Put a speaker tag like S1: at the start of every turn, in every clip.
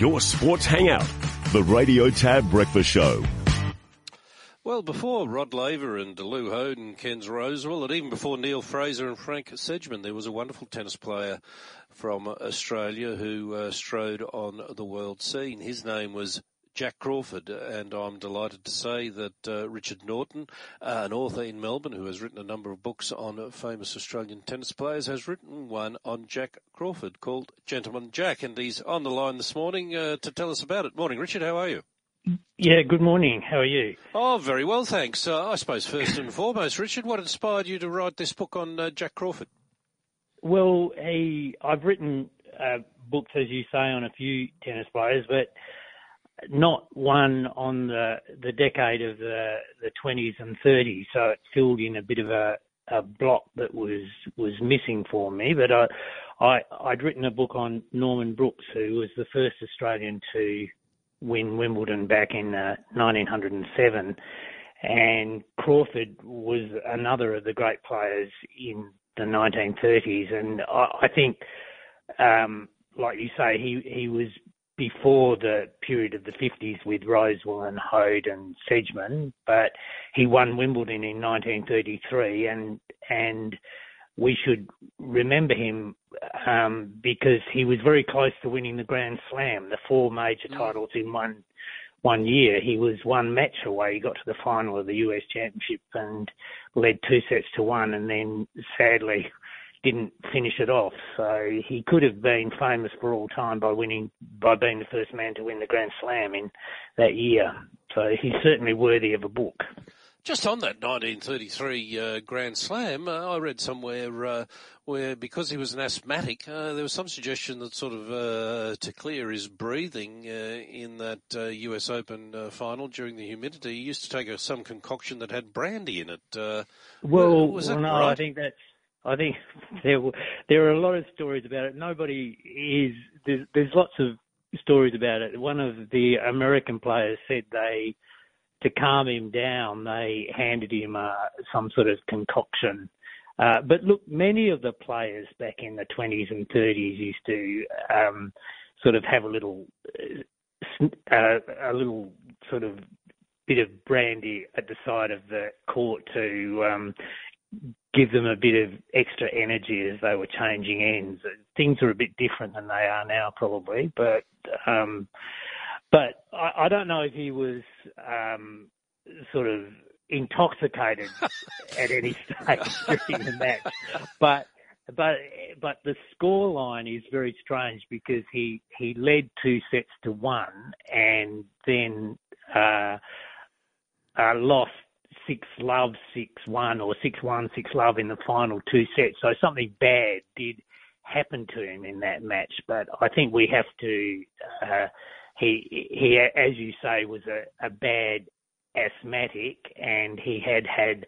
S1: your sports hangout, the Radio Tab Breakfast Show.
S2: Well, before Rod Laver and Lew Hoad and Ken's Rosewall, and even before Neil Fraser and Frank Sedgman, there was a wonderful tennis player from Australia who uh, strode on the world scene. His name was Jack Crawford, and I'm delighted to say that uh, Richard Naughton, uh, an author in Melbourne who has written a number of books on famous Australian tennis players, has written one on Jack Crawford called Gentleman Jack, and he's on the line this morning uh, to tell us about it. Morning, Richard. How are you?
S3: Yeah, good morning. How are you?
S2: Oh, very well, thanks. Uh, I suppose first and foremost, Richard, what inspired you to write this book on uh, Jack Crawford?
S3: Well, he, I've written uh, books, as you say, on a few tennis players, but not one on the the decade of the the 20s and 30s. So it filled in a bit of a, a block that was was missing for me. But I, I I'd written a book on Norman Brookes, who was the first Australian to win Wimbledon back in uh, 1907. And Crawford was another of the great players in the 1930s. And I, I think, um, like you say, he, he was before the period of the 50s with Rosewall and Hoad and Sedgman, but he won Wimbledon in 1933 and, and we should remember him um, because he was very close to winning the Grand Slam, the four major mm. titles in one one year. He was one match away. He got to the final of the US Championship and led two sets to one, and then sadly didn't finish it off. So he could have been famous for all time by winning by being the first man to win the Grand Slam in that year. So he's certainly worthy of a book.
S2: Just on that 1933 uh, Grand Slam, uh, I read somewhere uh, where because he was an asthmatic, uh, there was some suggestion that sort of uh, to clear his breathing uh, in that US Open final during the humidity, he used to take a, some concoction that had brandy in it.
S3: well, well, no, right? I think that's. I think there there are a lot of stories about it. Nobody is there's, there's lots of stories about it. One of the American players said they to calm him down, they handed him uh, some sort of concoction. Uh, but look, many of the players back in the 20s and 30s used to um, sort of have a little, uh, a little sort of bit of brandy at the side of the court to um, give them a bit of extra energy as they were changing ends. Things are a bit different than they are now, probably, but um, but I, I don't know if he was um, sort of intoxicated at any stage during the match. But but but the score line is very strange because he he led two sets to one and then uh, uh, lost six love six one or six one six love in the final two sets. So something bad did happen to him in that match. But I think we have to. Uh, he he as you say was a, a bad asthmatic and he had had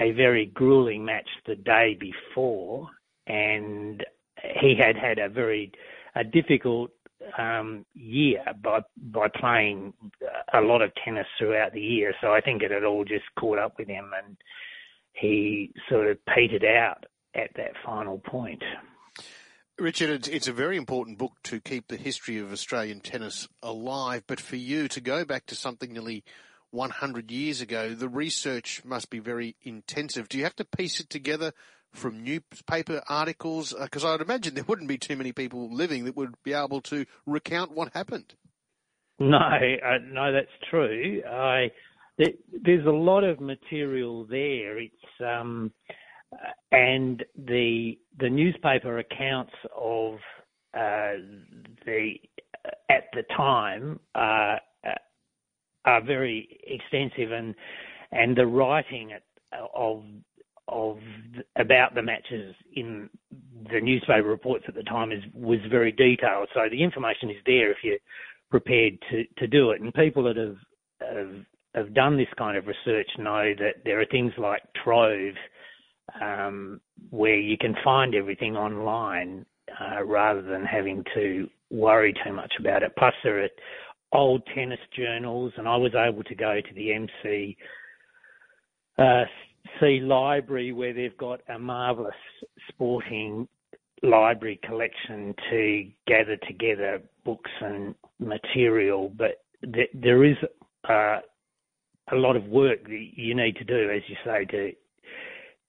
S3: a very grueling match the day before and he had had a very a difficult um, year by by playing a lot of tennis throughout the year. So I think it had all just caught up with him, and he sort of petered out at that final point.
S4: Richard, it's a very important book to keep the history of Australian tennis alive, but for you to go back to something nearly 100 years ago, the research must be very intensive. Do you have to piece it together from newspaper articles? Because uh, I'd imagine there wouldn't be too many people living that would be able to recount what happened.
S3: No, uh, no, that's true. I, there, there's a lot of material there. It's um, and the the newspaper accounts of uh, the at the time uh, are very extensive, and and the writing of of about the matches in the newspaper reports at the time is was very detailed. So the information is there if you're prepared to to do it. And people that have have, have done this kind of research know that there are things like Trove um, where you can find everything online uh, rather than having to worry too much about it. Plus, there are old tennis journals, and I was able to go to the MC uh, C library where they've got a marvellous sporting library collection to gather together books and material, but th- there is uh, a lot of work that you need to do, as you say, to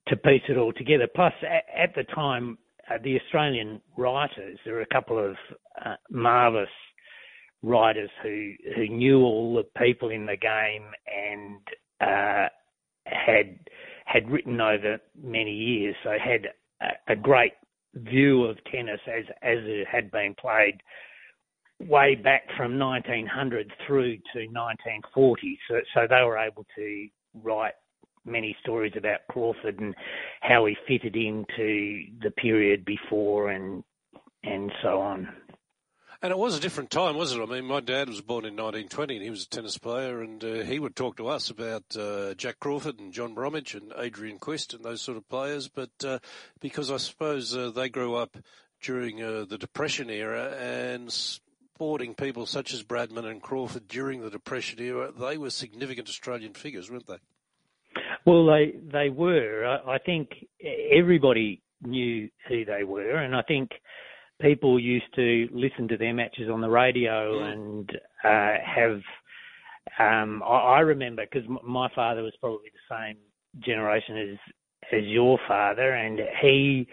S3: to piece it all together. Plus, at, at the time, uh, the Australian writers, there were a couple of uh, marvellous writers who who knew all the people in the game and uh, had had written over many years, so had a, a great view of tennis as as it had been played way back from 1900 through to 1940. So so they were able to write many stories about Crawford and how he fitted into the period before and and so on.
S2: And it was a different time, wasn't it? I mean, my dad was born in 1920 and he was a tennis player and uh, he would talk to us about uh, Jack Crawford and John Bromwich and Adrian Quist and those sort of players. But uh, because I suppose uh, they grew up during uh, the Depression era and sporting people such as Bradman and Crawford during the Depression era, they were significant Australian figures, weren't they?
S3: Well, they they were. I, I think everybody knew who they were, and I think people used to listen to their matches on the radio mm. and uh, have. Um, I, I remember because my father was probably the same generation as as your father, and he.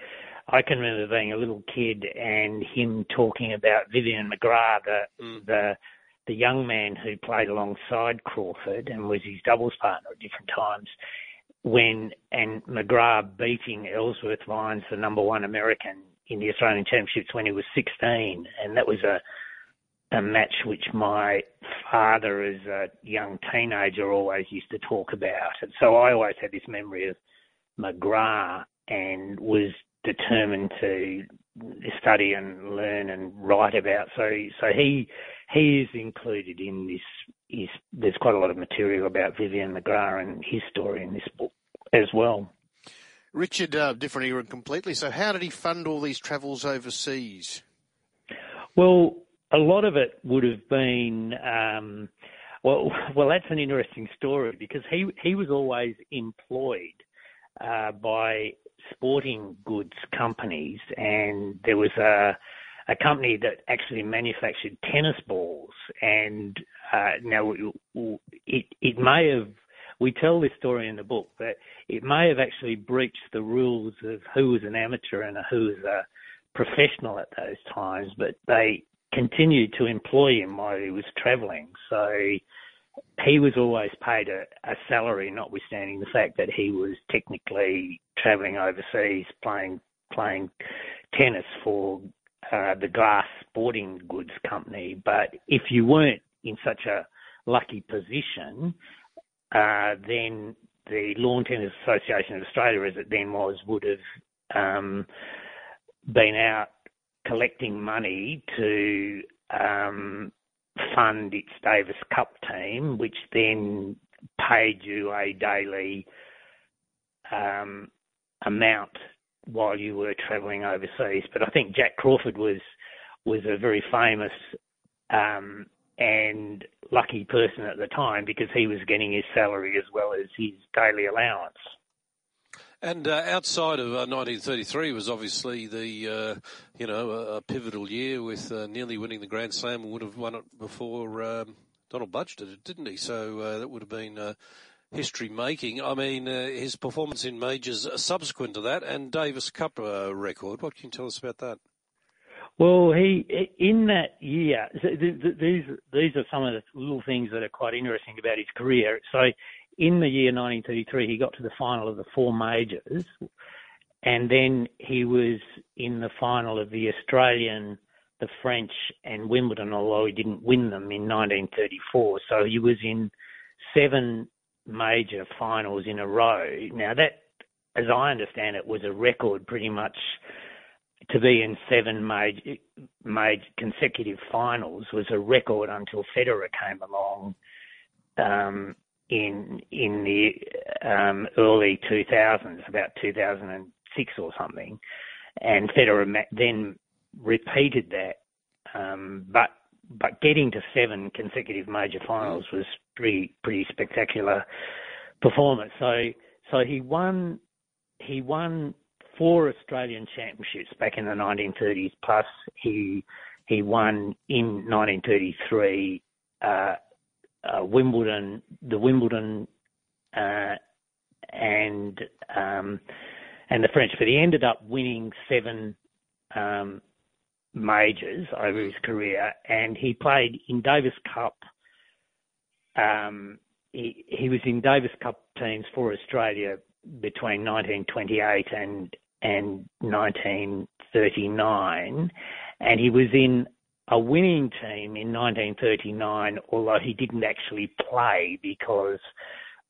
S3: I can remember being a little kid and him talking about Vivian McGrath, the mm. the the young man who played alongside Crawford and was his doubles partner at different times when and McGrath beating Ellsworth Vines, the number one American in the Australian Championships when he was 16, and that was a a match which my father, as a young teenager, always used to talk about. And so I always had this memory of McGrath and was determined to study and learn and write about. So so he he is included in this. Is there's quite a lot of material about Vivian McGrath and his story in this book as well.
S4: Richard, uh, different era completely. So, how did he fund all these travels overseas?
S3: Well, a lot of it would have been. Um, well, well, that's an interesting story because he he was always employed uh, by sporting goods companies, and there was a a company that actually manufactured tennis balls. And uh, now it it may have we tell this story in the book, but it may have actually breached the rules of who was an amateur and who was a professional at those times, but they continued to employ him while he was travelling. So he was always paid a, a salary, notwithstanding the fact that he was technically travelling overseas playing playing tennis for uh, the Glass Sporting Goods Company. But if you weren't in such a lucky position, uh, then the Lawn Tennis Association of Australia, as it then was, would have um, been out collecting money to um, fund its Davis Cup team, which then paid you a daily um, amount while you were travelling overseas. But I think Jack Crawford was was a very famous um, and lucky person at the time because he was getting his salary as well as his daily allowance.
S2: And uh, outside of uh, 1933 was obviously the, uh, you know, a, pivotal year with uh, nearly winning the Grand Slam. And would have won it before um, Donald Budge did it, didn't he? So uh, that would have been uh, history making. I mean, his performance in majors subsequent to that and Davis Cup record. What can you tell us about that?
S3: Well, he in that year, these these are some of the little things that are quite interesting about his career. So, in the year 1933, he got to the final of the four majors, and then he was in the final of the Australian, the French, and Wimbledon. Although he didn't win them in 1934, so he was in seven major finals in a row. Now that, as I understand it, was a record pretty much to be in seven major, major consecutive finals was a record until Federer came along um, in in the um, early 2000s, about 2006 or something, and Federer then repeated that. Um, but but getting to seven consecutive major finals was pretty pretty spectacular performance. So so he won he won four Australian championships back in the 1930s. Plus, he he won in 1933 uh, uh, Wimbledon, the Wimbledon, uh, and um, and the French. But he ended up winning seven um, majors over his career, and he played in Davis Cup. Um, he, he was in Davis Cup teams for Australia between 1928 and and 1939, and he was in a winning team in 1939, although he didn't actually play because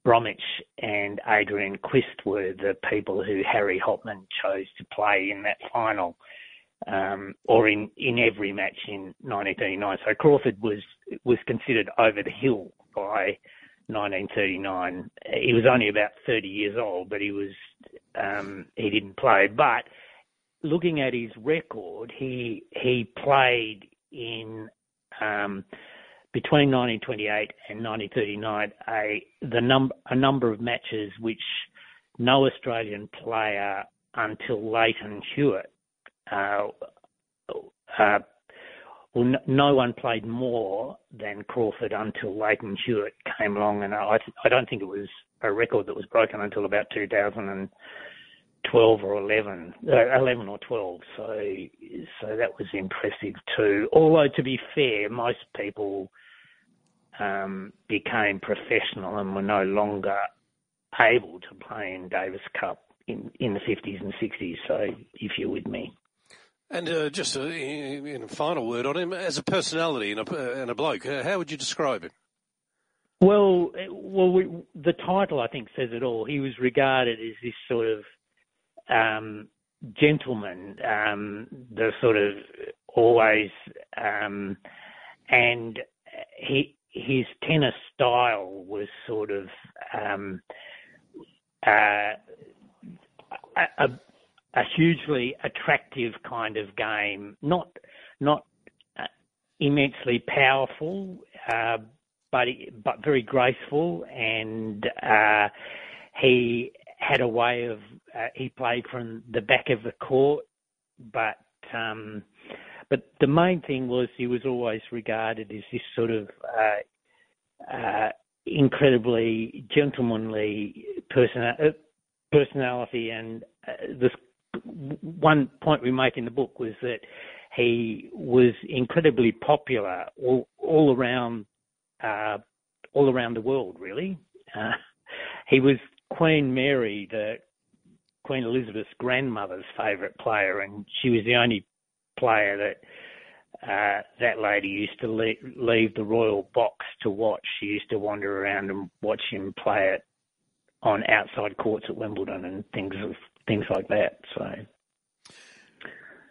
S3: Bromwich and Adrian Quist were the people who Harry Hopman chose to play in that final, um, or in, in every match in 1939. So Crawford was was considered over the hill by 1939. He was only about 30 years old, but he was um, he didn't play. But looking at his record, he he played in um, between 1928 and 1939 a the number a number of matches which no Australian player until Lleyton Hewitt uh, uh, well, no, one played more than Crawford until Lleyton Hewitt came along, and I, I don't think it was a record that was broken until about 2012 or 11, uh, 11 or 12. So, so that was impressive too. Although to be fair, most people um, became professional and were no longer able to play in Davis Cup in, in the 50s and 60s. So, if you're with me.
S2: And uh, just a, in a final word on him, as a personality and a, and a bloke, uh, how would you describe him?
S3: Well, well, we, the title I think says it all. He was regarded as this sort of um, gentleman, um, the sort of always, um, and he his tennis style was sort of um, uh, a, a hugely attractive kind of game, not not uh, immensely powerful, uh, but but very graceful, and uh, he had a way of uh, he played from the back of the court, but um, but the main thing was he was always regarded as this sort of uh, uh, incredibly gentlemanly person personality and this one point we make in the book was that he was incredibly popular all, all around uh, all around the world. Really, uh, he was Queen Mary, the Queen Elizabeth's grandmother's favourite player, and she was the only player that uh, that lady used to leave, leave the royal box to watch. She used to wander around and watch him play it on outside courts at Wimbledon and things of things like that. So.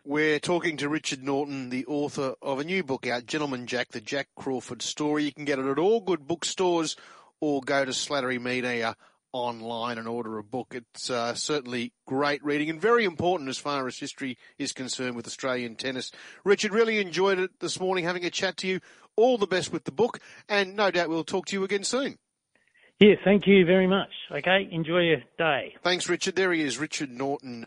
S4: We're talking to Richard Naughton, the author of a new book out, Gentleman Jack, the Jack Crawford story. You can get it at all good bookstores or go to Slattery Media online and order a book. It's uh, certainly great reading and very important as far as history is concerned with Australian tennis. Richard, really enjoyed it this morning having a chat to you. All the best with the book and no doubt we'll talk to you again soon.
S3: Yeah, thank you very much. Okay, enjoy your day.
S4: Thanks, Richard. There he is, Richard Naughton.